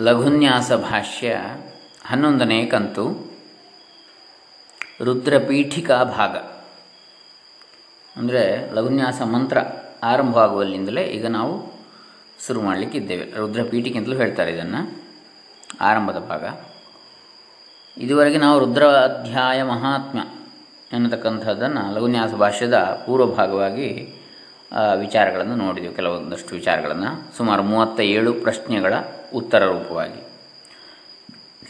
ಲಘುನ್ಯಾಸ ಭಾಷ್ಯ ಹನ್ನೊಂದನೇ ಕಂತು. ರುದ್ರಪೀಠಿಕಾ ಭಾಗ. ಅಂದರೆ ಲಘುನ್ಯಾಸ ಮಂತ್ರ ಆರಂಭವಾಗುವಲ್ಲಿಂದಲೇ ಈಗ ನಾವು ಶುರು ಮಾಡಲಿಕ್ಕಿದ್ದೇವೆ. ರುದ್ರಪೀಠಿಕೆ ಅಂತಲೂ ಹೇಳ್ತಾರೆ ಇದನ್ನು. ಆರಂಭದ ಭಾಗ. ಇದುವರೆಗೆ ನಾವು ರುದ್ರ ಅಧ್ಯಾಯ ಮಹಾತ್ಮ್ಯ ಎನ್ನತಕ್ಕಂಥದ್ದನ್ನು ಲಘುನ್ಯಾಸ ಭಾಷ್ಯದ ಪೂರ್ವ ಭಾಗವಾಗಿ ವಿಚಾರಗಳನ್ನು ನೋಡಿದೆವು. ಕೆಲವೊಂದಷ್ಟು ವಿಚಾರಗಳನ್ನು. ಸುಮಾರು ಮೂವತ್ತ ಏಳು ಪ್ರಶ್ನೆಗಳ ಉತ್ತರ ರೂಪವಾಗಿ.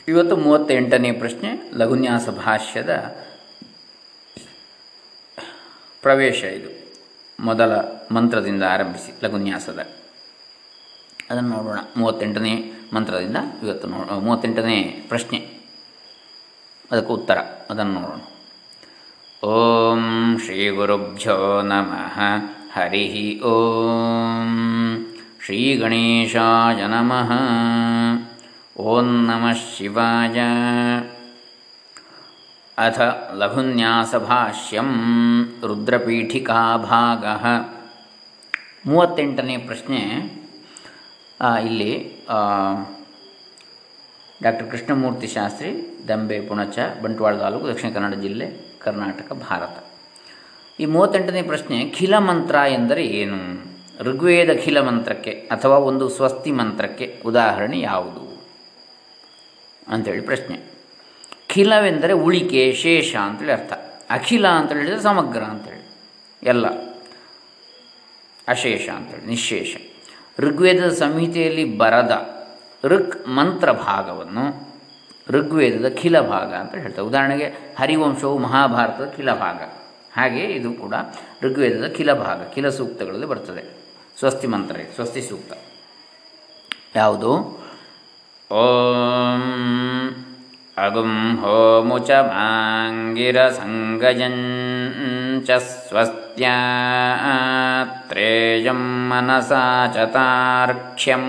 ಇವತ್ತು ಮೂವತ್ತೆಂಟನೇ ಪ್ರಶ್ನೆ, ಲಘುನ್ಯಾಸ ಭಾಷ್ಯದ ಪ್ರವೇಶ ಇದು. ಮೊದಲ ಮಂತ್ರದಿಂದ ಆರಂಭಿಸಿ, ಲಘುನ್ಯಾಸದ. ಅದನ್ನು ನೋಡೋಣ. ಮೂವತ್ತೆಂಟನೇ ಮಂತ್ರದಿಂದ ಇವತ್ತು ನೋ, ಮೂವತ್ತೆಂಟನೇ ಪ್ರಶ್ನೆ. ಅದಕ್ಕೆ ಉತ್ತರ. ಅದನ್ನು ನೋಡೋಣ. ಓಂ ಶ್ರೀ ಗುರುಭ್ಯೋ ನಮಃ. ಹರಿ ಓಂ. ಶ್ರೀ ಗಣೇಶಾಯ ನಮಃ ಓಂ ನಮಃ ಶಿವಾಯ ಅಥ ಲಘುನ್ಯಾಸಭಾಷ್ಯಂ ರುದ್ರಪೀಠಿಕಾ ಭಾಗ ಮೂವತ್ತೆಂಟನೇ ಪ್ರಶ್ನೆ ಇಲ್ಲಿ ಡಾಕ್ಟರ್ ಕೃಷ್ಣಮೂರ್ತಿ ಶಾಸ್ತ್ರಿ, ದಂಬೆ, ಪುಣಚ, ಬಂಟ್ವಾಳ ತಾಲೂಕು, ದಕ್ಷಿಣ ಕನ್ನಡ ಜಿಲ್ಲೆ, ಕರ್ನಾಟಕ, ಭಾರತ. ಈ ಮೂವತ್ತೆಂಟನೇ ಪ್ರಶ್ನೆ ಖಿಲ ಮಂತ್ರ ಎಂದರೆ ಏನು? ಋಗ್ವೇದ ಅಖಿಲ ಮಂತ್ರಕ್ಕೆ ಅಥವಾ ಒಂದು ಸ್ವಸ್ತಿ ಮಂತ್ರಕ್ಕೆ ಉದಾಹರಣೆ ಯಾವುದು? ಅಂಥೇಳಿ ಪ್ರಶ್ನೆ. ಖಿಲವೆಂದರೆ ಉಳಿಕೆ, ಶೇಷ ಅಂತೇಳಿ ಅರ್ಥ. ಅಖಿಲ ಅಂತ ಹೇಳಿದರೆ ಸಮಗ್ರ ಅಂತೇಳಿ. ಎಲ್ಲ. ಅಶೇಷ ಅಂತೇಳಿ, ನಿಶೇಷ. ಋಗ್ವೇದದ ಸಂಹಿತೆಯಲ್ಲಿ ಬರದ ಋಕ್ ಮಂತ್ರ ಭಾಗವನ್ನು ಋಗ್ವೇದದ ಖಿಲ ಭಾಗ ಅಂತ ಹೇಳ್ತಾರೆ. ಉದಾಹರಣೆಗೆ ಹರಿವಂಶವು ಮಹಾಭಾರತದ ಖಿಲ ಭಾಗ. ಹಾಗೆ ಇದು ಕೂಡ ಋಗ್ವೇದದ ಖಿಲ ಭಾಗ, ಖಿಲ ಸೂಕ್ತಗಳಲ್ಲಿ ಬರ್ತದೆ. ಸ್ವಸ್ತಿ ಮಂತ್ರ ಸ್ವಸ್ತಿ ಸೂಕ್ತ ಯಾವುದು ಓಂ ಅಗುಂ ಹೋಮುಚ ಮಾಂಗಿರಸಂಗಯಂಚ ಸ್ವಸ್ತ್ಯಾತ್ರೇಯಂ ಮನಸಾ ಚತಾರ್ಕ್ಷ್ಯಂ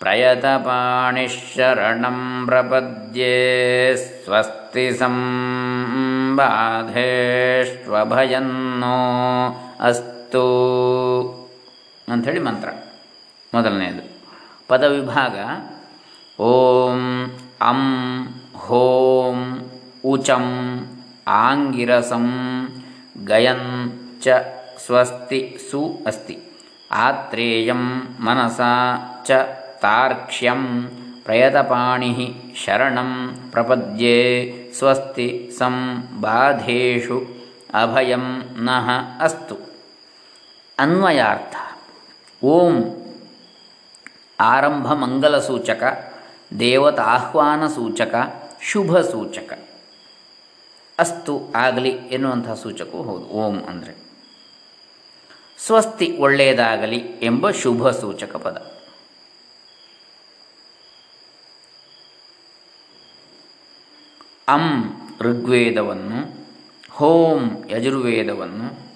ಪ್ರಯತಪಾಣಿಶರಣಂ ಪ್ರಪದ್ಯೆ ಸ್ವಸ್ತಿ ಸಂಬಾಧೇಷ್ವಭಯನ್ನೋ ಅಸ್ತು ಅಂಥೇಳಿ ಮಂತ್ರ. ಮೊದಲನೆಯದು. ಪದವಿಭಾಗ ಓಂ, ಅಂ, ಹೋಂ, ಉಚಂ, ಆಂಗಿರಸಂ ಗಯನ್ ಚ, ಸ್ವಸ್ತಿ, ಸು ಅಸ್ತಿ. ಆತ್ರೇಯಂ ಮನಸಾ ಚ, ತಾರ್ಕ್ಷ್ಯಂ ಪ್ರಯತಪಾಣಿ ಶರಣಂ ಪ್ರಪದ್ಯೆ ಸ್ವಸ್ತಿ ಸಂ ಬಾಧೇಷು ಅಭಯಂ ನಃ ಅಸ್ತು. ಅನ್ವಯಾರ್ಥ. ಓಂ ಆರಂಭ ಮಂಗಲ ಸೂಚಕ ದೇವತಾಹ್ವಾನ ಸೂಚಕ, ಶುಭ ಸೂಚಕ. ಅಸ್ತು ಆಗಲಿ ಎನ್ನುವಂತಹ ಸೂಚಕವೂ ಹೌದು, ಓಂ ಅಂದರೆ. ಸ್ವಸ್ತಿ ಒಳ್ಳೆಯದಾಗಲಿ ಎಂಬ ಶುಭ ಸೂಚಕ ಪದ. ಅಂ ಋಗ್ವೇದವನ್ನು, ಹೋಂ ಯಜುರ್ವೇದವನ್ನು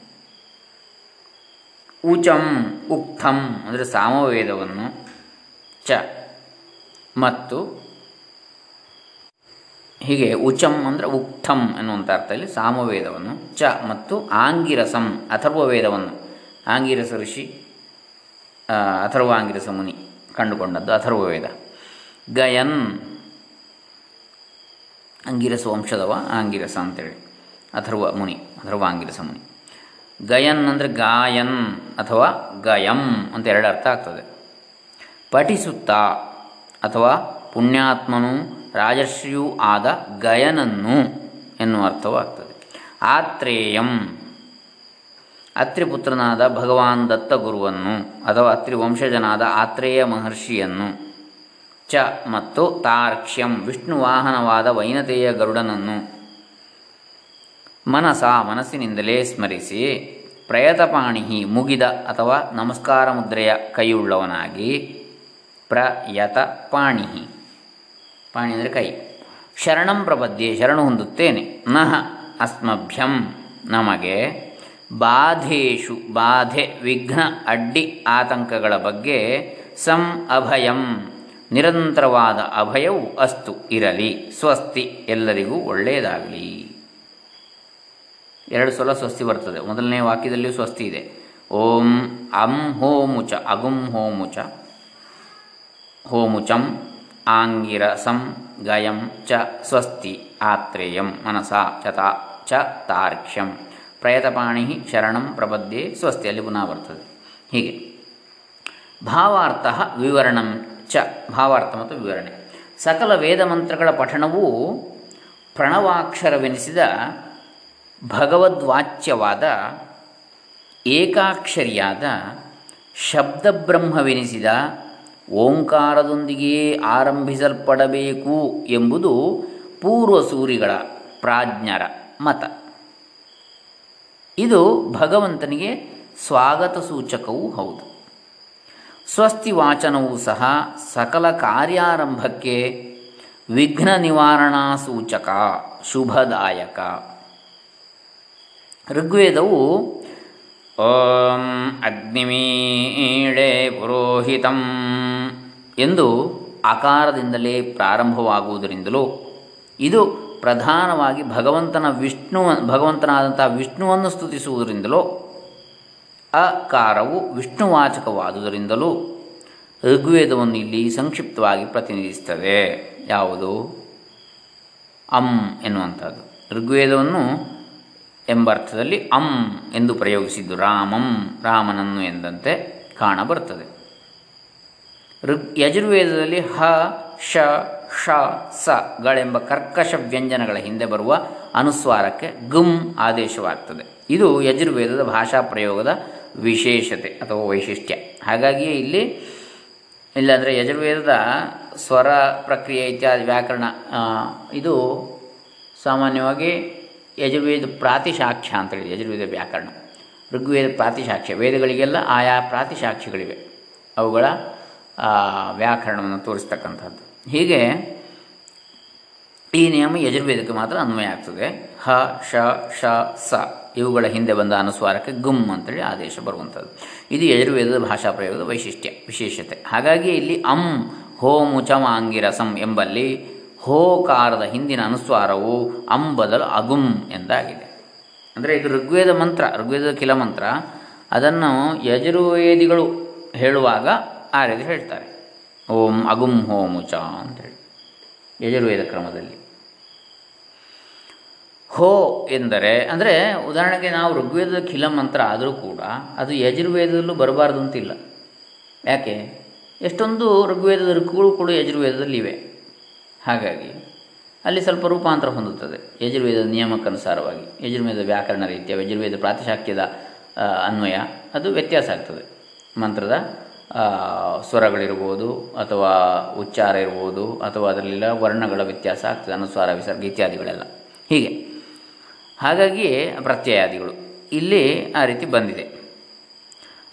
ಉಚಂ ಉಕ್ತಂ ಅಂದರೆ ಸಾಮವೇದವನ್ನು ಚ ಮತ್ತು ಹೀಗೆ ಉಚಂ ಅಂದರೆ ಉಕ್ತಂ ಎನ್ನುವಂಥ ಅರ್ಥದಲ್ಲಿ ಸಾಮವೇದವನ್ನು ಚ ಮತ್ತು ಆಂಗಿರಸಂ, ಅಥರ್ವವೇದವನ್ನು. ಆಂಗಿರಸ ಋಷಿ ಅಥರ್ವಾಂಗಿರಸ ಮುನಿ ಕಂಡುಕೊಂಡದ್ದು ಅಥರ್ವವೇದ. ಗಯನ್ ಅಂಗಿರಸ ವಂಶದವ ಆಂಗಿರಸ ಅಂತೇಳಿ. ಅಥರ್ವ ಮುನಿ ಅಥರ್ವಾಂಗಿರಸ ಮುನಿ. ಗಯನ್ ಅಂದರೆ ಗಾಯನ್ ಅಥವಾ ಗಯಂ ಅಂತ ಎರಡು ಅರ್ಥ ಆಗ್ತದೆ. ಪಠಿಸುತ್ತಾ ಅಥವಾ ಪುಣ್ಯಾತ್ಮನು ರಾಜಶ್ರೀಯೂ ಆದ ಗಯನನ್ನು ಎನ್ನುವ ಅರ್ಥವೂ ಆಗ್ತದೆ. ಆತ್ರೇಯಂ. ಅತ್ರಿಪುತ್ರನಾದ ಭಗವಾನ್ ದತ್ತ ಗುರುವನ್ನು ಅಥವಾ ಅತ್ರಿ ವಂಶಜನಾದ ಆತ್ರೇಯ ಮಹರ್ಷಿಯನ್ನು ಚ ಮತ್ತು ತಾರ್ಕ್ಷ್ಯಂ ವಿಷ್ಣು ವಾಹನವಾದ ವೈನತೆಯ ಗರುಡನನ್ನು ಮನಸ ಮನಸ್ಸಿನಿಂದಲೇ ಸ್ಮರಿಸಿ ಪ್ರಯತಪಾಣಿ ಮುಗಿದ ಅಥವಾ ನಮಸ್ಕಾರ ಮುದ್ರೆಯ ಕೈಯುಳ್ಳವನಾಗಿ ಪ್ರಯತ ಪಾಣಿ ಪಾಣಿ ಅಂದರೆ ಕೈ. ಶರಣಂ ಪ್ರಪದ್ಯೆ ಶರಣು ಹೊಂದುತ್ತೇನೆ. ನಹ ಅಸ್ಮಭ್ಯಂ. ನಮಗೆ ಬಾಧೇಶು, ಬಾಧೆ, ವಿಘ್ನ, ಅಡ್ಡಿ ಆತಂಕಗಳ ಬಗ್ಗೆ ಸಂ ಅಭಯಂ. ನಿರಂತರವಾದ ಅಭಯವು ಅಸ್ತು, ಇರಲಿ, ಸ್ವಸ್ತಿ ಎಲ್ಲರಿಗೂ ಒಳ್ಳೆಯದಾಗಲಿ. ಎರಡು ಸಲ ಸ್ವಸ್ತಿ ಬರ್ತದೆ. ಮೊದಲನೇ ವಾಕ್ಯದಲ್ಲಿಯೂ ಸ್ವಸ್ತಿ ಇದೆ. ಓಂ ಅಂ ಹೋಮುಚ ಅಗುಂ ಹೋಮುಚ ಹೋಮುಚಂ ಆಂಗಿರಸಂ ಗಯಂ ಚ, ಸ್ವಸ್ತಿ ಆತ್ರೇಯಂ, ಮನಸಾ ಚತ ಚ, ತಾರ್ಕ್ಷ್ಯಂ. ಪ್ರಯತಪಾಣಿ ಶರಣಂ ಪ್ರಪದ್ಯೆ ಸ್ವಸ್ತಿ, ಅಲ್ಲಿ ಪುನಃ ಬರ್ತದೆ. ಹೀಗೆ. ಭಾವಾರ್ಥ ವಿವರಣಂ ಚ, ಭಾವಾರ್ಥ ಮತ್ತು ವಿವರಣೆ. ಸಕಲ ವೇದ ಮಂತ್ರಗಳ ಪಠಣವು ಪ್ರಣವಾಕ್ಷರವೆನಿಸಿದ ಭಗವದ್ವಾಚ್ಯವಾದ ಏಕಾಕ್ಷರಿಯಾದ ಶಬ್ದಬ್ರಹ್ಮವೆನಿಸಿದ ಓಂಕಾರದೊಂದಿಗೆ ಆರಂಭಿಸಲ್ಪಡಬೇಕು ಎಂಬುದು ಪೂರ್ವಸೂರಿಗಳ ಪ್ರಾಜ್ಞರ ಮತ. ಇದು ಭಗವಂತನಿಗೆ ಸ್ವಾಗತ ಸೂಚಕವೂ ಹೌದು. ಸ್ವಸ್ತಿ ವಾಚನವೂ ಸಹ ಸಕಲ ಕಾರ್ಯಾರಂಭಕ್ಕೆ ವಿಘ್ನ ನಿವಾರಣಾ ಸೂಚಕ, ಶುಭದಾಯಕ. ಋಗ್ವೇದವು ಓಂ ಅಗ್ನಿಮೀಳೆ ಪುರೋಹಿತಂ ಎಂದು ಆಕಾರದಿಂದಲೇ ಪ್ರಾರಂಭವಾಗುವುದರಿಂದಲೂ ಇದು ಪ್ರಧಾನವಾಗಿ ಭಗವಂತನ ವಿಷ್ಣು, ಭಗವಂತನಾದಂಥ ವಿಷ್ಣುವನ್ನು ಸ್ತುತಿಸುವುದರಿಂದಲೋ ಅಕಾರವು ವಿಷ್ಣುವಾಚಕವಾದುದರಿಂದಲೂ ಋಗ್ವೇದವನ್ನು ಇಲ್ಲಿ ಸಂಕ್ಷಿಪ್ತವಾಗಿ ಪ್ರತಿನಿಧಿಸ್ತದೆ ಯಾವುದು? ಅಂ ಎನ್ನುವಂಥದ್ದು. ಋಗ್ವೇದವನ್ನು ಎಂಬರ್ಥದಲ್ಲಿ ಅಂ ಎಂದು ಪ್ರಯೋಗಿಸಿದ್ದು ರಾಮಂ, ರಾಮನನ್ನು ಎಂದಂತೆ ಕಾಣಬರುತ್ತದೆ. ಋಗ್ ಯಜುರ್ವೇದದಲ್ಲಿ ಹ ಶ ಷ, ಸ ಗಳೆಂಬ ಕರ್ಕಶ ವ್ಯಂಜನಗಳ ಹಿಂದೆ ಬರುವ ಅನುಸ್ವಾರಕ್ಕೆ ಗುಂ ಆದೇಶವಾಗ್ತದೆ. ಇದು ಯಜುರ್ವೇದದ ಭಾಷಾ ಪ್ರಯೋಗದ ವಿಶೇಷತೆ ಅಥವಾ ವೈಶಿಷ್ಟ್ಯ. ಹಾಗಾಗಿಯೇ ಇಲ್ಲಿ, ಇಲ್ಲಾಂದರೆ ಯಜುರ್ವೇದದ ಸ್ವರ ಪ್ರಕ್ರಿಯೆ ಇತ್ಯಾದಿ ವ್ಯಾಕರಣ ಇದು ಸಾಮಾನ್ಯವಾಗಿ ಯಜುರ್ವೇದ ಪ್ರಾತಿಶಾಖ್ಯ ಅಂತೇಳಿ ಯಜುರ್ವೇದ ವ್ಯಾಕರಣ. ಋಗ್ವೇದ ಪ್ರಾತಿಶಾಖ್ಯ ವೇದಗಳಿಗೆಲ್ಲ ಆಯಾ ಪ್ರಾತಿಶಾಖ್ಯಗಳಿವೆ ಅವುಗಳ ವ್ಯಾಕರಣವನ್ನು ತೋರಿಸ್ತಕ್ಕಂಥದ್ದು. ಹೀಗೆ ಈ ನಿಯಮ ಯಜುರ್ವೇದಕ್ಕೆ ಮಾತ್ರ ಅನ್ವಯ ಆಗ್ತದೆ. ಹ ಶ ಶ ಸ ಇವುಗಳ ಹಿಂದೆ ಬಂದ ಅನುಸ್ವಾರಕ್ಕೆ ಗುಮ್ ಅಂತೇಳಿ ಆದೇಶ ಬರುವಂಥದ್ದು. ಇದು ಯಜುರ್ವೇದದ ಭಾಷಾ ಪ್ರಯೋಗದ ವೈಶಿಷ್ಟ್ಯ, ವಿಶೇಷತೆ. ಹಾಗಾಗಿ ಇಲ್ಲಿ ಅಂ, ಹೋಮು ಚಮಾಂಗಿರಸಂ ಎಂಬಲ್ಲಿ ಹೋಕಾರದ ಹಿಂದಿನ ಅನುಸ್ವಾರವು ಅಂಬದಲು ಅಗುಂ ಎಂದಾಗಿದೆ. ಅಂದರೆ ಇದು ಋಗ್ವೇದ ಮಂತ್ರ ಋಗ್ವೇದ ಕಿಲ ಮಂತ್ರ. ಅದನ್ನು ಯಜುರ್ವೇದಿಗಳು ಹೇಳುವಾಗ ಆ ರೀತಿ ಹೇಳ್ತಾರೆ. ಓಂ ಅಗುಂ ಹೋಮುಚ ಅಂತೇಳಿ ಯಜುರ್ವೇದ ಕ್ರಮದಲ್ಲಿ. ಹೋ ಎಂದರೆ, ಅಂದರೆ ಉದಾಹರಣೆಗೆ ನಾವು ಋಗ್ವೇದದ ಕಿಲ ಮಂತ್ರ ಆದರೂ ಕೂಡ ಅದು ಯಜುರ್ವೇದದಲ್ಲೂ ಬರಬಾರ್ದು ಅಂತಿಲ್ಲ. ಯಾಕೆ? ಎಷ್ಟೊಂದು ಋಗ್ವೇದದ ಋಕ್ಕುಗಳು ಕೂಡ ಯಜುರ್ವೇದದಲ್ಲಿ ಇವೆ ಹಾಗಾಗಿ ಅಲ್ಲಿ ಸ್ವಲ್ಪ ರೂಪಾಂತರ ಹೊಂದುತ್ತದೆ. ಯಜುರ್ವೇದ ನಿಯಮಕ್ಕನುಸಾರವಾಗಿ, ಯಜುರ್ವೇದ ವ್ಯಾಕರಣ ರೀತಿಯ, ಯಜುರ್ವೇದ ಪ್ರಾತಿಶಾಖ್ಯದ ಅನ್ವಯ, ಅದು ವ್ಯತ್ಯಾಸ ಆಗ್ತದೆ. ಮಂತ್ರದ ಸ್ವರಗಳಿರ್ಬೋದು ಅಥವಾ ಉಚ್ಚಾರ ಇರ್ಬೋದು ಅಥವಾ ಅದರಲ್ಲಿಲ್ಲ ವರ್ಣಗಳ ವ್ಯತ್ಯಾಸ ಆಗ್ತದೆ, ಅನುಸ್ವಾರ, ವಿಸರ್ಗ ಇತ್ಯಾದಿಗಳೆಲ್ಲ. ಹೀಗೆ. ಹಾಗಾಗಿ ಪ್ರತ್ಯಯಾದಿಗಳು ಇಲ್ಲಿ ಆ ರೀತಿ ಬಂದಿದೆ.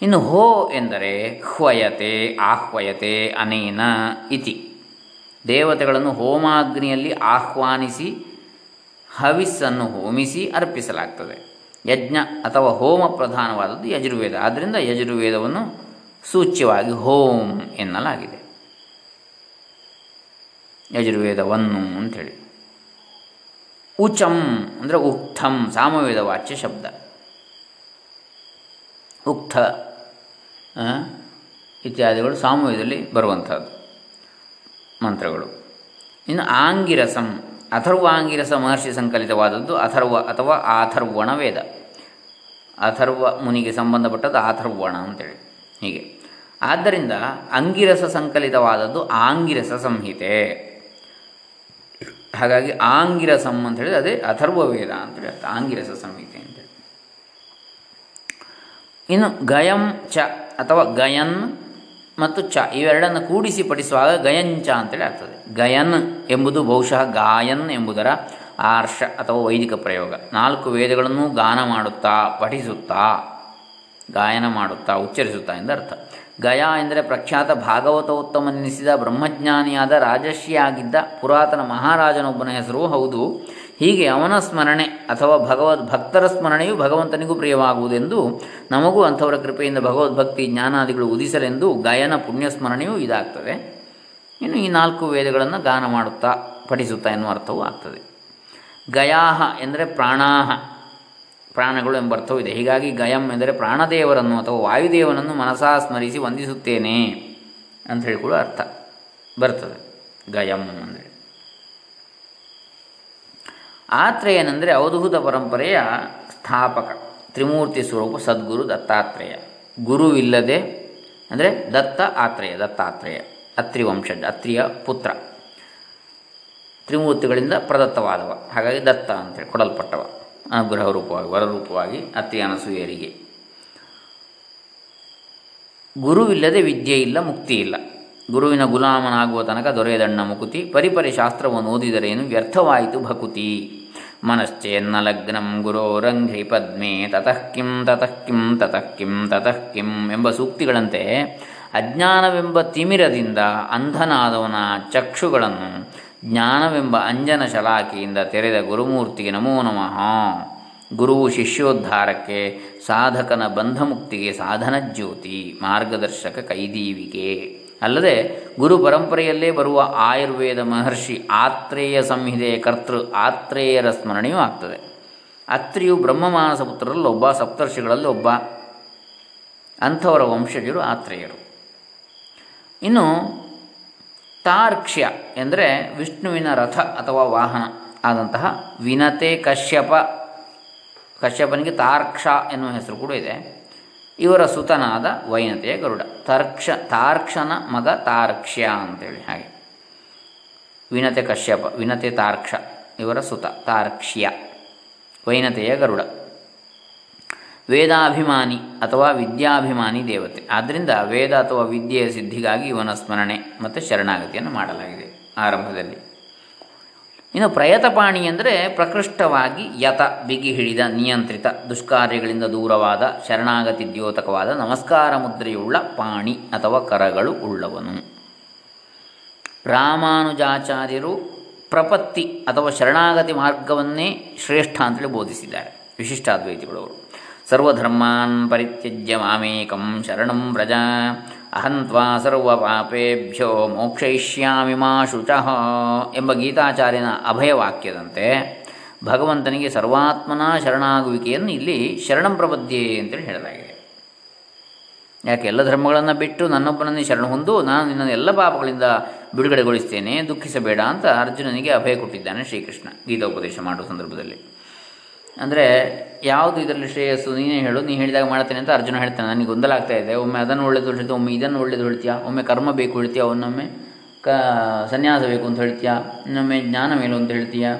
ಇನ್ನು ಹೋ ಎಂದರೆ ಹ್ವಯತೆ, ಆಹ್ವಯತೆ, ಅನೇನ ಇತಿ. ದೇವತೆಗಳನ್ನು ಹೋಮಾಗ್ನಿಯಲ್ಲಿ ಆಹ್ವಾನಿಸಿ ಹವಿಸ್ಸನ್ನು ಹೋಮಿಸಿ ಅರ್ಪಿಸಲಾಗ್ತದೆ. ಯಜ್ಞ ಅಥವಾ ಹೋಮ ಪ್ರಧಾನವಾದದ್ದು ಯಜುರ್ವೇದ. ಆದ್ದರಿಂದ ಯಜುರ್ವೇದವನ್ನು ಸೂಚ್ಯವಾಗಿ ಹೋಮ್ ಎನ್ನಲಾಗಿದೆ. ಯಜುರ್ವೇದವನ್ನು ಅಂಥೇಳಿ ಉಚಂ ಅಂದರೆ ಉಕ್ಥಂ ಸಾಮವೇದ ವಾಚ್ಯ ಶಬ್ದ. ಉಕ್ಥ ಇತ್ಯಾದಿಗಳು ಸಾಮವೇದದಲ್ಲಿ ಬರುವಂಥದ್ದು. ಮಂತ್ರಗಳು. ಇನ್ನು ಆಂಗಿರಸಂ, ಅಥರ್ವಾಂಗಿರಸ ಮಹರ್ಷಿ ಸಂಕಲಿತವಾದದ್ದು ಅಥರ್ವ ಅಥವಾ ಆಥರ್ವಣ ವೇದ. ಅಥರ್ವ ಮುನಿಗೆ ಸಂಬಂಧಪಟ್ಟದ್ದು ಆಥರ್ವಣ ಅಂತೇಳಿ. ಹೀಗೆ. ಆದ್ದರಿಂದ ಅಂಗಿರಸ ಸಂಕಲಿತವಾದದ್ದು ಆಂಗಿರಸ ಸಂಹಿತೆ. ಹಾಗಾಗಿ ಆಂಗಿರಸಂ ಅಂತ ಹೇಳಿದ್ರೆ ಅದೇ ಅಥರ್ವ ವೇದ ಅಂತೇಳಿ ಅರ್ಥ. ಆಂಗಿರಸ ಸಂಹಿತೆ ಅಂತೇಳಿ. ಇನ್ನು ಗಯಂ ಚ ಅಥವಾ ಗಯನ್ ಮತ್ತು ಚ ಇವೆರಡನ್ನು ಕೂಡಿಸಿ ಪಠಿಸುವಾಗ ಗಯಂಚ ಅಂತೇಳಿ ಆಗ್ತದೆ. ಗಯನ್ ಎಂಬುದು ಬಹುಶಃ ಗಾಯನ್ ಎಂಬುದರ ಆರ್ಷ ಅಥವಾ ವೈದಿಕ ಪ್ರಯೋಗ. ನಾಲ್ಕು ವೇದಗಳನ್ನು ಗಾನ ಮಾಡುತ್ತಾ, ಪಠಿಸುತ್ತಾ, ಗಾಯನ ಮಾಡುತ್ತಾ, ಉಚ್ಚರಿಸುತ್ತಾ ಎಂದರ್ಥ ಗಯಾ ಎಂದರೆ ಪ್ರಖ್ಯಾತ ಭಾಗವತೋತ್ತಮನೆನಿಸಿದ ಬ್ರಹ್ಮಜ್ಞಾನಿಯಾದ ರಾಜರ್ಷಿಯಾಗಿದ್ದ ಪುರಾತನ ಮಹಾರಾಜನೊಬ್ಬನ ಹೆಸರು ಹೌದು. ಹೀಗೆ ಅವನ ಸ್ಮರಣೆ ಅಥವಾ ಭಗವದ್ ಭಕ್ತರ ಸ್ಮರಣೆಯು ಭಗವಂತನಿಗೂ ಪ್ರಿಯವಾಗುವುದೆಂದು ನಮಗೂ ಅಂಥವರ ಕೃಪೆಯಿಂದ ಭಗವದ್ಭಕ್ತಿ ಜ್ಞಾನಾದಿಗಳು ಉದಿಸಲೆಂದು ಗಾಯನ ಪುಣ್ಯ ಸ್ಮರಣೆಯೂ ಇದಾಗ್ತದೆ ಇನ್ನು ಈ ನಾಲ್ಕು ವೇದಗಳನ್ನು ಗಾನ ಮಾಡುತ್ತಾ ಪಠಿಸುತ್ತಾ ಎನ್ನುವ ಅರ್ಥವೂ ಆಗ್ತದೆ. ಗಯಾಹ ಎಂದರೆ ಪ್ರಾಣಾಹ, ಪ್ರಾಣಗಳು ಎಂಬ ಅರ್ಥವೂ ಇದೆ. ಹೀಗಾಗಿ ಗಯಂ ಎಂದರೆ ಪ್ರಾಣದೇವರನ್ನು ಅಥವಾ ವಾಯುದೇವನನ್ನು ಮನಸಾ ಸ್ಮರಿಸಿ ವಂದಿಸುತ್ತೇನೆ ಅಂತ ಕೂಡ ಅರ್ಥ ಬರ್ತದೆ. ಗಯಂ ಅಂದರೆ ಆತ್ರೇಯನಂದರೆ ಅವಧೂತ ಪರಂಪರೆಯ ಸ್ಥಾಪಕ, ತ್ರಿಮೂರ್ತಿ ಸ್ವರೂಪ ಸದ್ಗುರು ದತ್ತಾತ್ರೇಯ. ಗುರುವಿಲ್ಲದೆ, ಅಂದರೆ ದತ್ತ ಆತ್ರೇಯ, ದತ್ತಾತ್ರೇಯ ಅತ್ರಿ ವಂಶಜ ಅತ್ರಿಯ ಪುತ್ರ. ತ್ರಿಮೂರ್ತಿಗಳಿಂದ ಪ್ರದತ್ತವಾದವ. ಹಾಗಾಗಿ ದತ್ತ ಅಂತೇಳಿ ಕೊಡಲ್ಪಟ್ಟವ. ಅನುಗ್ರಹ ರೂಪವಾಗಿ ವರರೂಪವಾಗಿ ಅತ್ರಿ ಅನಸೂಯರಿಗೆ ಗುರುವಿಲ್ಲದೆ ವಿದ್ಯೆ ಇಲ್ಲ, ಮುಕ್ತಿ ಇಲ್ಲ. ಗುರುವಿನ ಗುಲಾಮನಾಗುವ ತನಕ ದೊರೆಯದಣ್ಣ ಮುಕುತಿ. ಪರಿಪರಿ ಶಾಸ್ತ್ರವನ್ನು ಓದಿದರೇನು ವ್ಯರ್ಥವಾಯಿತು ಭಕುತಿ. ಮನಶ್ಚೇನ್ನ ಲಗ್ನಂ ಗುರೋರಂಘ್ರಿ ಪದ್ಮೆ, ತತಃ ಕಿಂ ತತಃ ಕಿಂ ತತಃ ಕಿಂ ತತಃ ಕಿಂ ಎಂಬ ಸೂಕ್ತಿಗಳಂತೆ ಅಜ್ಞಾನವೆಂಬ ತಿಮಿರದಿಂದ ಅಂಧನಾದವನ ಚಕ್ಷುಗಳನ್ನು ಜ್ಞಾನವೆಂಬ ಅಂಜನ ಶಲಾಕೆಯಿಂದ ತೆರೆದ ಗುರುಮೂರ್ತಿಗೆ ನಮೋ ನಮಃ. ಗುರುವು ಶಿಷ್ಯೋದ್ಧಾರಕ್ಕೆ ಸಾಧಕನ ಬಂಧಮುಕ್ತಿಗೆ ಸಾಧನ ಜ್ಯೋತಿ ಮಾರ್ಗದರ್ಶಕ ಕೈದೀವಿಗೆ. ಅಲ್ಲದೆ ಗುರು ಪರಂಪರೆಯಲ್ಲೇ ಬರುವ ಆಯುರ್ವೇದ ಮಹರ್ಷಿ ಆತ್ರೇಯ ಸಂಹಿತೆಯ ಕರ್ತೃ ಆತ್ರೇಯರ ಸ್ಮರಣೆಯೂ ಆಗ್ತದೆ. ಅತ್ರಿಯು ಬ್ರಹ್ಮಮಾನಸ ಪುತ್ರರಲ್ಲಿ ಒಬ್ಬ, ಸಪ್ತರ್ಷಿಗಳಲ್ಲಿ ಒಬ್ಬ. ಅಂಥವರ ವಂಶಜರು ಆತ್ರೇಯರು. ಇನ್ನು ತಾರ್ಕ್ಷ್ಯ ಎಂದರೆ ವಿಷ್ಣುವಿನ ರಥ ಅಥವಾ ವಾಹನ ಆದಂತಹ ವಿನತೆ ಕಶ್ಯಪ. ಕಶ್ಯಪನಿಗೆ ತಾರ್ಕ್ಷ ಎನ್ನುವ ಹೆಸರು ಕೂಡ ಇದೆ. ಇವರ ಸುತನಾದ ವೈನತೆಯ ಗರುಡ. ತರ್ಕ್ಷ, ತಾರ್ಕ್ಷನ ಮಗ ತಾರ್ಕ್ಷ್ಯ ಅಂತೇಳಿ ಹಾಗೆ. ವಿನತೆ ಕಶ್ಯಪ, ವಿನತೆ ತಾರ್ಕ್ಷ, ಇವರ ಸುತ, ತಾರ್ಕ್ಷ್ಯ, ವೈನತೆಯ ಗರುಡ. ವೇದಾಭಿಮಾನಿ ಅಥವಾ ವಿದ್ಯಾಭಿಮಾನಿ ದೇವತೆ. ಆದ್ದರಿಂದ ವೇದ ಅಥವಾ ವಿದ್ಯೆಯ ಸಿದ್ಧಿಗಾಗಿ ಇವನ ಸ್ಮರಣೆ ಮತ್ತು ಶರಣಾಗತಿಯನ್ನು ಮಾಡಲಾಗಿದೆ ಆರಂಭದಲ್ಲಿ. ಇನ್ನು ಪ್ರಯತಪಾಣಿ ಅಂದರೆ ಪ್ರಕೃಷ್ಟವಾಗಿ ಯತ, ಬಿಗಿ ಹಿಡಿದ, ನಿಯಂತ್ರಿತ, ದುಷ್ಕಾರ್ಯಗಳಿಂದ ದೂರವಾದ, ಶರಣಾಗತಿ ದ್ಯೋತಕವಾದ, ನಮಸ್ಕಾರ ಮುದ್ರೆಯುಳ್ಳ ಪಾಣಿ ಅಥವಾ ಕರಗಳು ಉಳ್ಳವನು. ರಾಮಾನುಜಾಚಾರ್ಯರು ಪ್ರಪತ್ತಿ ಅಥವಾ ಶರಣಾಗತಿ ಮಾರ್ಗವನ್ನೇ ಶ್ರೇಷ್ಠ ಅಂತೇಳಿ ಬೋಧಿಸಿದ್ದಾರೆ. ವಿಶಿಷ್ಟಾದ್ವೈತಿಗಳವರು ಸರ್ವಧರ್ಮಾನ್ ಪರಿತ್ಯಜ್ಯ ಮಾಮೇಕಂ ಶರಣಂ ವ್ರಜ ಅಹಂತ್ವಾ ಸರ್ವ ಪಾಪೇಭ್ಯೋ ಮೋಕ್ಷಯಿಷ್ಯಾಮಿ ಮಾ ಶುಚಃ ಎಂಬ ಗೀತಾಚಾರ್ಯನ ಅಭಯವಾಕ್ಯದಂತೆ ಭಗವಂತನಿಗೆ ಸರ್ವಾತ್ಮನ ಶರಣಾಗುವಿಕೆಯನ್ನು ಇಲ್ಲಿ ಶರಣಂ ಪ್ರಬದ್ಧೆ ಅಂತೇಳಿ ಹೇಳಲಾಗಿದೆ. ಯಾಕೆ ಎಲ್ಲ ಧರ್ಮಗಳನ್ನು ಬಿಟ್ಟು ನನ್ನೊಬ್ಬನನ್ನೇ ಶರಣ ಹೊಂದು ನಾನು ನಿನ್ನ ಎಲ್ಲ ಪಾಪಗಳಿಂದ ಬಿಡುಗಡೆಗೊಳಿಸ್ತೇನೆ, ದುಃಖಿಸಬೇಡ ಅಂತ ಅರ್ಜುನನಿಗೆ ಅಭಯ ಕೊಟ್ಟಿದ್ದಾನೆ ಶ್ರೀಕೃಷ್ಣ ಗೀತೋಪದೇಶ ಮಾಡುವ ಸಂದರ್ಭದಲ್ಲಿ. ಅಂದರೆ ಯಾವುದು ಇದರಲ್ಲಿ ಶ್ರೇಯಸ್ಸು? ನೀನೇ ಹೇಳು, ನೀ ಹೇಳಿದಾಗ ಮಾಡ್ತೇನೆ ಅಂತ ಅರ್ಜುನ ಹೇಳ್ತಾನೆ. ನನಗೆ ಗೊಂದಲ ಆಗ್ತಾ ಇದೆ. ಒಮ್ಮೆ ಅದನ್ನು ಒಳ್ಳೆಯದು ಹೇಳ್ತೀಯ ಒಮ್ಮೆ ಇದನ್ನು ಒಳ್ಳೇದು ಹೇಳ್ತೀಯಾ ಒಮ್ಮೆ ಕರ್ಮ ಬೇಕು ಹೇಳ್ತೀಯಾ ಒನ್ನೊಮ್ಮೆ ಕ, ಸನ್ಯಾಸ ಬೇಕು ಅಂತ ಹೇಳ್ತೀಯಾ, ಇನ್ನೊಮ್ಮೆ ಜ್ಞಾನ ಮೇಲು ಅಂತ ಹೇಳ್ತೀಯಾ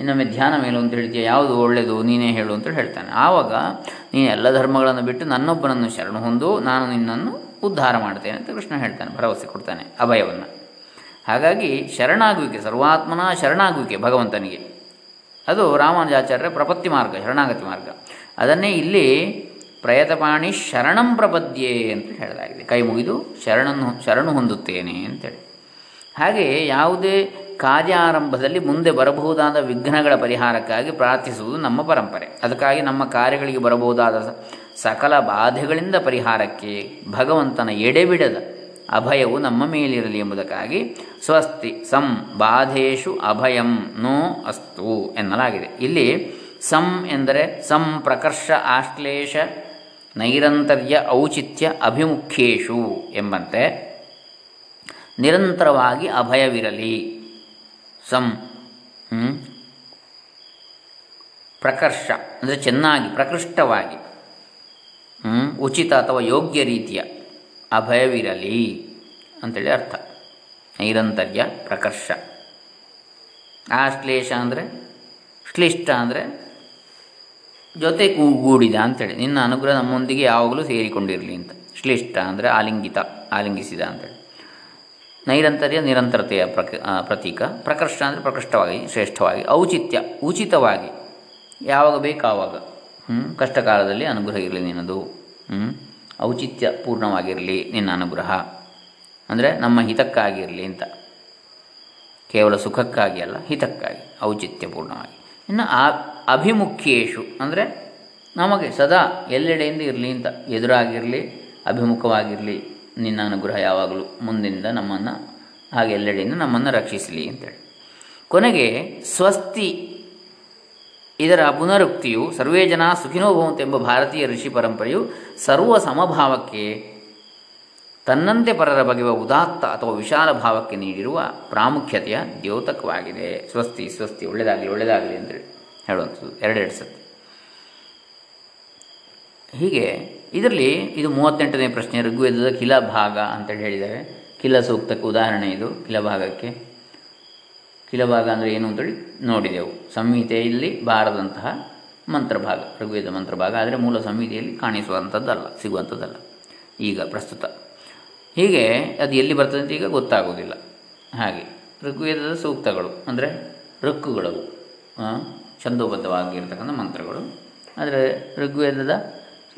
ಇನ್ನೊಮ್ಮೆ ಧ್ಯಾನ ಮೇಲು ಅಂತ ಹೇಳ್ತೀಯಾ, ಯಾವುದು ಒಳ್ಳೆಯದು ನೀನೇ ಹೇಳು ಅಂತ ಹೇಳ್ತಾನೆ. ಆವಾಗ ನೀನು ಎಲ್ಲ ಧರ್ಮಗಳನ್ನು ಬಿಟ್ಟು ನನ್ನೊಬ್ಬನನ್ನು ಶರಣ ಹೊಂದು ನಾನು ನಿನ್ನನ್ನು ಉದ್ಧಾರ ಮಾಡ್ತೇನೆ ಅಂತ ಕೃಷ್ಣ ಹೇಳ್ತಾನೆ, ಭರವಸೆ ಕೊಡ್ತಾನೆ ಅಭಯವನ್ನು. ಹಾಗಾಗಿ ಶರಣಾಗುವಿಕೆ, ಸರ್ವಾತ್ಮನ ಶರಣಾಗುವಿಕೆ ಭಗವಂತನಿಗೆ. ಅದು ರಾಮಾನುಜಾಚಾರ್ಯರ ಪ್ರಪತ್ತಿ ಮಾರ್ಗ, ಶರಣಾಗತಿ ಮಾರ್ಗ. ಅದನ್ನೇ ಇಲ್ಲಿ ಪ್ರಯತಪಾಣಿ ಶರಣಂ ಪ್ರಪದ್ಯೆ ಅಂತ ಹೇಳಲಾಗಿದೆ. ಕೈ ಮುಗಿದು ಶರಣನ್ನು, ಶರಣು ಹೊಂದುತ್ತೇನೆ ಅಂತೇಳಿ. ಹಾಗೆ ಯಾವುದೇ ಕಾರ್ಯಾರಂಭದಲ್ಲಿ ಮುಂದೆ ಬರಬಹುದಾದ ವಿಘ್ನಗಳ ಪರಿಹಾರಕ್ಕಾಗಿ ಪ್ರಾರ್ಥಿಸುವುದು ನಮ್ಮ ಪರಂಪರೆ. ಅದಕ್ಕಾಗಿ ನಮ್ಮ ಕಾರ್ಯಗಳಿಗೆ ಬರಬಹುದಾದ ಸಕಲ ಬಾಧೆಗಳಿಂದ ಪರಿಹಾರಕ್ಕೆ ಭಗವಂತನ ಎಡೆಬಿಡದ ಅಭಯವು ನಮ್ಮ ಮೇಲಿರಲಿ ಎಂಬುದಕ್ಕಾಗಿ ಸ್ವಸ್ತಿ ಸಂ ಬಾಧೇಶು ಅಭಯಂ ನೋ ಅಸ್ತು ಎನ್ನಲಾಗಿದೆ. ಇಲ್ಲಿ ಸಂ ಎಂದರೆ ಸಂ ಪ್ರಕರ್ಷ ಆಶ್ಲೇಷ ನೈರಂತರ್ಯ ಔಚಿತ್ಯ ಅಭಿಮುಖ್ಯೇಶು ಎಂಬಂತೆ ನಿರಂತರವಾಗಿ ಅಭಯವಿರಲಿ. ಸಂ ಪ್ರಕರ್ಷ, ಅಂದರೆ ಚೆನ್ನಾಗಿ, ಪ್ರಕೃಷ್ಟವಾಗಿ ಉಚಿತ ಅಥವಾ ಯೋಗ್ಯ ರೀತಿಯ ಅಭಯವಿರಲಿ ಅಂತೇಳಿ ಅರ್ಥ. ನೈರಂತರ್ಯ ಪ್ರಕರ್ಷ. ಆಶ್ಲೇಷ ಅಂದರೆ ಶ್ಲಿಷ್ಟ ಅಂದರೆ ಜೊತೆ ಕೂಗೂಡಿದ ಅಂತೇಳಿ. ನಿನ್ನ ಅನುಗ್ರಹ ನಮ್ಮೊಂದಿಗೆ ಯಾವಾಗಲೂ ಸೇರಿಕೊಂಡಿರಲಿ ಅಂತ. ಶ್ಲಿಷ್ಟ ಅಂದರೆ ಆಲಿಂಗಿತ, ಆಲಿಂಗಿಸಿದ ಅಂತೇಳಿ. ನೈರಂತರ್ಯ ನಿರಂತರತೆಯ ಪ್ರಕ ಪ್ರತೀಕ. ಪ್ರಕರ್ಷ ಅಂದರೆ ಪ್ರಕೃಷ್ಟವಾಗಿ, ಶ್ರೇಷ್ಠವಾಗಿ, ಔಚಿತ್ಯ, ಉಚಿತವಾಗಿ. ಯಾವಾಗ ಬೇಕಾವಾಗ ಹ್ಞೂ ಕಷ್ಟಕಾಲದಲ್ಲಿ ಅನುಗ್ರಹ ಇರಲಿ ನಿನ್ನದು. ಔಚಿತ್ಯ ಪೂರ್ಣವಾಗಿರಲಿ ನಿನ್ನ ಅನುಗ್ರಹ. ಅಂದರೆ ನಮ್ಮ ಹಿತಕ್ಕಾಗಿರಲಿ ಅಂತ. ಕೇವಲ ಸುಖಕ್ಕಾಗಿ ಅಲ್ಲ, ಹಿತಕ್ಕಾಗಿ, ಔಚಿತ್ಯಪೂರ್ಣವಾಗಿ. ಇನ್ನು ಆ ಅಭಿಮುಖ್ಯೇಶು ಅಂದರೆ ನಮಗೆ ಸದಾ ಎಲ್ಲೆಡೆಯಿಂದ ಇರಲಿ ಅಂತ, ಎದುರಾಗಿರಲಿ, ಅಭಿಮುಖವಾಗಿರಲಿ, ನಿನ್ನ ಅನುಗ್ರಹ ಯಾವಾಗಲೂ ಮುಂದಿನಿಂದ ನಮ್ಮನ್ನು, ಹಾಗೆ ಎಲ್ಲೆಡೆಯಿಂದ ನಮ್ಮನ್ನು ರಕ್ಷಿಸಲಿ ಅಂತೇಳಿ. ಕೊನೆಗೆ ಸ್ವಸ್ತಿ, ಇದರ ಪುನರುಕ್ತಿಯು ಸರ್ವೇ ಜನ ಸುಖಿನೋ ಎಂಬ ಭಾರತೀಯ ಋಷಿ ಪರಂಪರೆಯು ಸರ್ವ ಸಮಭಾವಕ್ಕೆ ತನ್ನಂತೆ ಪರರ ಬಗೆಯ ಉದಾತ್ತ ಅಥವಾ ವಿಶಾಲ ಭಾವಕ್ಕೆ ನೀಡಿರುವ ಪ್ರಾಮುಖ್ಯತೆಯ ದ್ಯೋತಕವಾಗಿದೆ. ಸ್ವಸ್ತಿ ಸ್ವಸ್ತಿ ಒಳ್ಳೆಯದಾಗಲಿ ಒಳ್ಳೆಯದಾಗಲಿ ಅಂತೇಳಿ ಹೇಳುವಂಥದ್ದು. ಎರಡೆರಡು ಸತಿ ಹೀಗೆ ಇದರಲ್ಲಿ ಇದು ಮೂವತ್ತೆಂಟನೇ ಪ್ರಶ್ನೆ, ಋಗ್ವೇದದ ಕಿಲ ಭಾಗ ಅಂತೇಳಿ ಹೇಳಿದ್ದಾರೆ. ಕಿಲ ಸೂಕ್ತಕ್ಕೆ ಉದಾಹರಣೆ ಇದು ಕಿಲ ಭಾಗಕ್ಕೆ. ಕಿಲ ಭಾಗ ಅಂದರೆ ಏನು ಅಂತೇಳಿ ನೋಡಿದೆವು. ಸಂಹಿತೆಯಲ್ಲಿ ಬಾರದಂತಹ ಮಂತ್ರಭಾಗ ಋಗ್ವೇದ ಮಂತ್ರಭಾಗ ಆದರೆ ಮೂಲ ಸಂಹಿತೆಯಲ್ಲಿ ಕಾಣಿಸುವಂಥದ್ದಲ್ಲ, ಸಿಗುವಂಥದ್ದಲ್ಲ. ಈಗ ಪ್ರಸ್ತುತ. ಹೀಗೆ ಅದು ಎಲ್ಲಿ ಬರ್ತದೆ ಅಂತ ಈಗ ಗೊತ್ತಾಗೋದಿಲ್ಲ ಹಾಗೆ ಋಗ್ವೇದದ ಸೂಕ್ತಗಳು, ಅಂದರೆ ಋಕ್ಕುಗಳು ಛಂದೋಬದ್ಧವಾಗಿರ್ತಕ್ಕಂಥ ಮಂತ್ರಗಳು. ಆದರೆ ಋಗ್ವೇದದ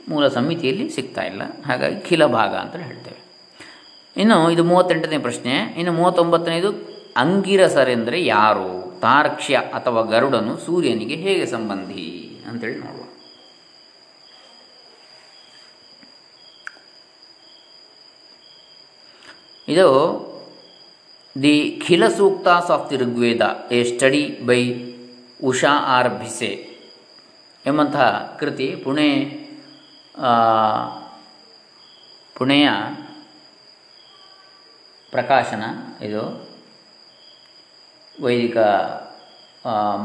ಮೂಲ ಸಮಿತಿಯಲ್ಲಿ ಸಿಗ್ತಾ ಇಲ್ಲ. ಹಾಗಾಗಿ ಖಿಲ ಭಾಗ ಅಂತ ಹೇಳ್ತೇವೆ. ಇನ್ನು ಇದು ಮೂವತ್ತೆಂಟನೇ ಪ್ರಶ್ನೆ. ಇನ್ನು ಮೂವತ್ತೊಂಬತ್ತನೇದು, ಅಂಗಿರಸರೆಂದರೆ ಯಾರು? ತಾರ್ಕ್ಷ್ಯ ಅಥವಾ ಗರುಡನು ಸೂರ್ಯನಿಗೆ ಹೇಗೆ ಸಂಬಂಧಿ? ಅಂತೇಳಿ ನೋಡುವ. ಇದು the Khila Suktas of the Rigveda a study by Usha R Bhise ಎಂಬಂತಹ ಕೃತಿ ಪುಣೆ ಪುಣೆಯ ಪ್ರಕಾಶನ ಇದು, ವೈದಿಕ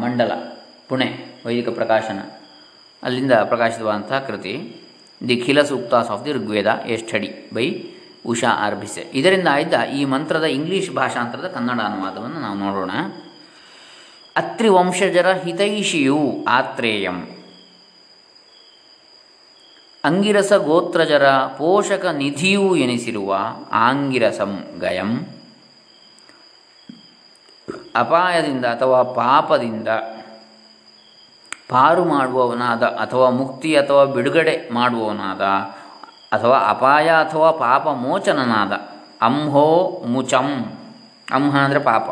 ಮಂಡಲ, ಪುಣೆ, ವೈದಿಕ ಪ್ರಕಾಶನ. ಅಲ್ಲಿಂದ ಪ್ರಕಾಶಿತವಾದಂತಹ ಕೃತಿ, the Khila Suktas of the Rigveda a study by Usha Arbhise. ಇದರಿಂದ ಆಯ್ದ ಈ ಮಂತ್ರದ ಇಂಗ್ಲೀಷ್ ಭಾಷಾಂತರದ ಕನ್ನಡ ಅನುವಾದವನ್ನು ನಾವು ನೋಡೋಣ. ಅತ್ರಿವಂಶಜರ ಹಿತೈಷಿಯು ಆತ್ರೇಯಂ. ಅಂಗಿರಸ ಗೋತ್ರಜರ ಪೋಷಕ ನಿಧಿಯೂ ಎನಿಸಿರುವ ಆಂಗಿರಸಂ ಗಯಂ. ಅಪಾಯದಿಂದ ಅಥವಾ ಪಾಪದಿಂದ ಪಾರು ಮಾಡುವವನಾದ ಅಥವಾ ಮುಕ್ತಿ ಅಥವಾ ಬಿಡುಗಡೆ ಮಾಡುವವನಾದ ಅಥವಾ ಅಪಾಯ ಅಥವಾ ಪಾಪ ಮೋಚನನಾದ ಅಂಹೋ ಮುಚಂ. ಅಂಹ ಅಂದರೆ ಪಾಪ.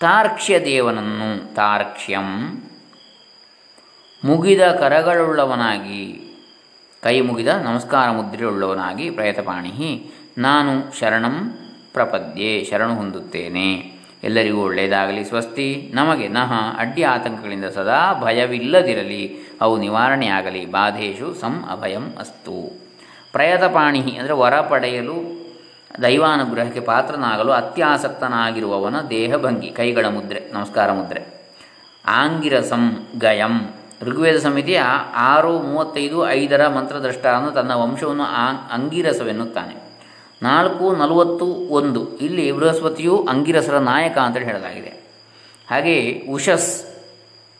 ತಾರ್ಕ್ಷ್ಯ ದೇವನನ್ನು ತಾರ್ಕ್ಷ್ಯಂ. ಮುಗಿದ ಕರಗಳುಳ್ಳವನಾಗಿ, ಕೈ ಮುಗಿದ ನಮಸ್ಕಾರ ಮುದ್ರೆಯುಳ್ಳವನಾಗಿ ಪ್ರಯತಪಾಣಿ ನಾನು ಶರಣಂ ಪ್ರಪದ್ಯೆ, ಶರಣು ಹೊಂದುತ್ತೇನೆ. ಎಲ್ಲರಿಗೂ ಒಳ್ಳೆಯದಾಗಲಿ. ಸ್ವಸ್ತಿ, ನಮಗೆ ನಹ, ಅಡ್ಡಿ ಆತಂಕಗಳಿಂದ ಸದಾ ಭಯವಿಲ್ಲದಿರಲಿ. ಅವು ನಿವಾರಣೆಯಾಗಲಿ. ಬಾಧೇಶು ಸಂ ಅಭಯಂ ಅಸ್ತು. ಪ್ರಯತಪಾಣಿ ಅಂದರೆ ವರ ಪಡೆಯಲು, ದೈವಾನುಗ್ರಹಕ್ಕೆ ಪಾತ್ರನಾಗಲು ಅತ್ಯಾಸಕ್ತನಾಗಿರುವವನ ದೇಹಭಂಗಿ ಕೈಗಳ ಮುದ್ರೆ, ನಮಸ್ಕಾರ ಮುದ್ರೆ. ಆಂಗಿರಸಂ ಗಯಂ. ಋಗ್ವೇದ ಸಮಿತಿಯ ಆರು ಮೂವತ್ತೈದು ಐದರ ಮಂತ್ರದ್ರಷ್ಟಾನು ತನ್ನ ವಂಶವನ್ನು ಆಂಗಿರಸವೆನ್ನುತ್ತಾನೆ ನಾಲ್ಕು, ನಲವತ್ತು, ಒಂದು. ಇಲ್ಲಿ ಬೃಹಸ್ಪತಿಯು ಅಂಗಿರಸರ ನಾಯಕ ಅಂತೇಳಿ ಹೇಳಲಾಗಿದೆ. ಹಾಗೆಯೇ ಉಷಸ್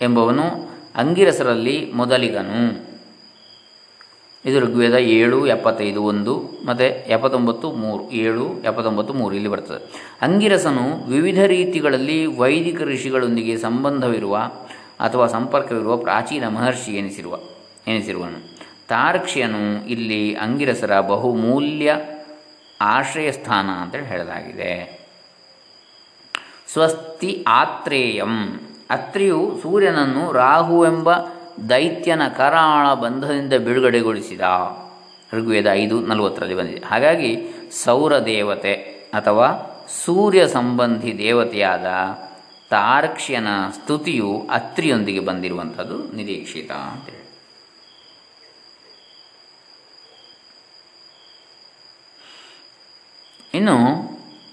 ಎಂಬವನು ಅಂಗಿರಸರಲ್ಲಿ ಮೊದಲಿಗನು. ಇದು ಋಗ್ವೇದ ಏಳು, ಎಪ್ಪತ್ತೈದು, ಒಂದು, ಮತ್ತು ಎಪ್ಪತ್ತೊಂಬತ್ತು, ಮೂರು. ಏಳು, ಎಪ್ಪತ್ತೊಂಬತ್ತು, ಮೂರು. ಇಲ್ಲಿ ಬರ್ತದೆ. ಅಂಗಿರಸನು ವಿವಿಧ ರೀತಿಗಳಲ್ಲಿ ವೈದಿಕ ಋಷಿಗಳೊಂದಿಗೆ ಸಂಬಂಧವಿರುವ ಅಥವಾ ಸಂಪರ್ಕವಿರುವ ಪ್ರಾಚೀನ ಮಹರ್ಷಿ ಎನಿಸಿರುವ, ಎನಿಸಿರುವನು. ತಾರಕ್ಷಿಯನು ಇಲ್ಲಿ ಅಂಗಿರಸರ ಬಹುಮೂಲ್ಯ ಆಶ್ರಯ ಸ್ಥಾನ ಅಂತೇಳಿ ಹೇಳಲಾಗಿದೆ. ಸ್ವಸ್ತಿ ಆತ್ರೇಯಂ. ಅತ್ರಿಯು ಸೂರ್ಯನನ್ನು ರಾಹು ಎಂಬ ದೈತ್ಯನ ಕರಾಳ ಬಂಧದಿಂದ ಬಿಡುಗಡೆಗೊಳಿಸಿದ. ಋಗ್ವೇದ ಐದು ನಲವತ್ತರಲ್ಲಿ ಬಂದಿದೆ. ಹಾಗಾಗಿ ಸೌರ ದೇವತೆ ಅಥವಾ ಸೂರ್ಯ ಸಂಬಂಧಿ ದೇವತೆಯಾದ ತಾರ್ಕ್ಷ್ಯನ ಸ್ತುತಿಯು ಅತ್ರಿಯೊಂದಿಗೆ ಬಂದಿರುವಂಥದ್ದು ನಿರೀಕ್ಷಿತ ಅಂತೇಳಿ. ಇನ್ನು,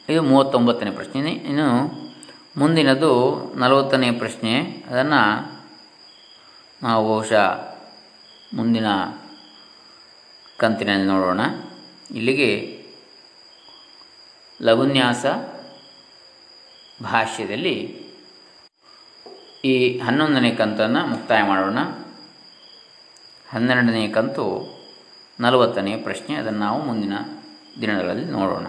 ಇದು ಮೂವತ್ತೊಂಬತ್ತನೇ ಪ್ರಶ್ನೆ. ಇನ್ನು ಮುಂದಿನದು ನಲವತ್ತನೇ ಪ್ರಶ್ನೆ. ಅದನ್ನು ನಾವು ಬಹುಶಃ ಮುಂದಿನ ಕಂತಿನಲ್ಲಿ ನೋಡೋಣ. ಇಲ್ಲಿಗೆ ಲಘುನ್ಯಾಸ ಭಾಷ್ಯದಲ್ಲಿ ಈ ಹನ್ನೊಂದನೇ ಕಂತನ್ನು ಮುಕ್ತಾಯ ಮಾಡೋಣ. ಹನ್ನೆರಡನೇ ಕಂತು ನಲವತ್ತನೇ ಪ್ರಶ್ನೆ. ಅದನ್ನು ನಾವು ಮುಂದಿನ ದಿನಗಳಲ್ಲಿ ನೋಡೋಣ.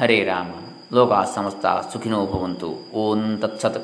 ಹರೇ ರಾಮ ಲೋಕ ಸಮಸ್ತ ಸುಖಿನೋ ಭವಂತು ಓಂ ತತ್ಸತ್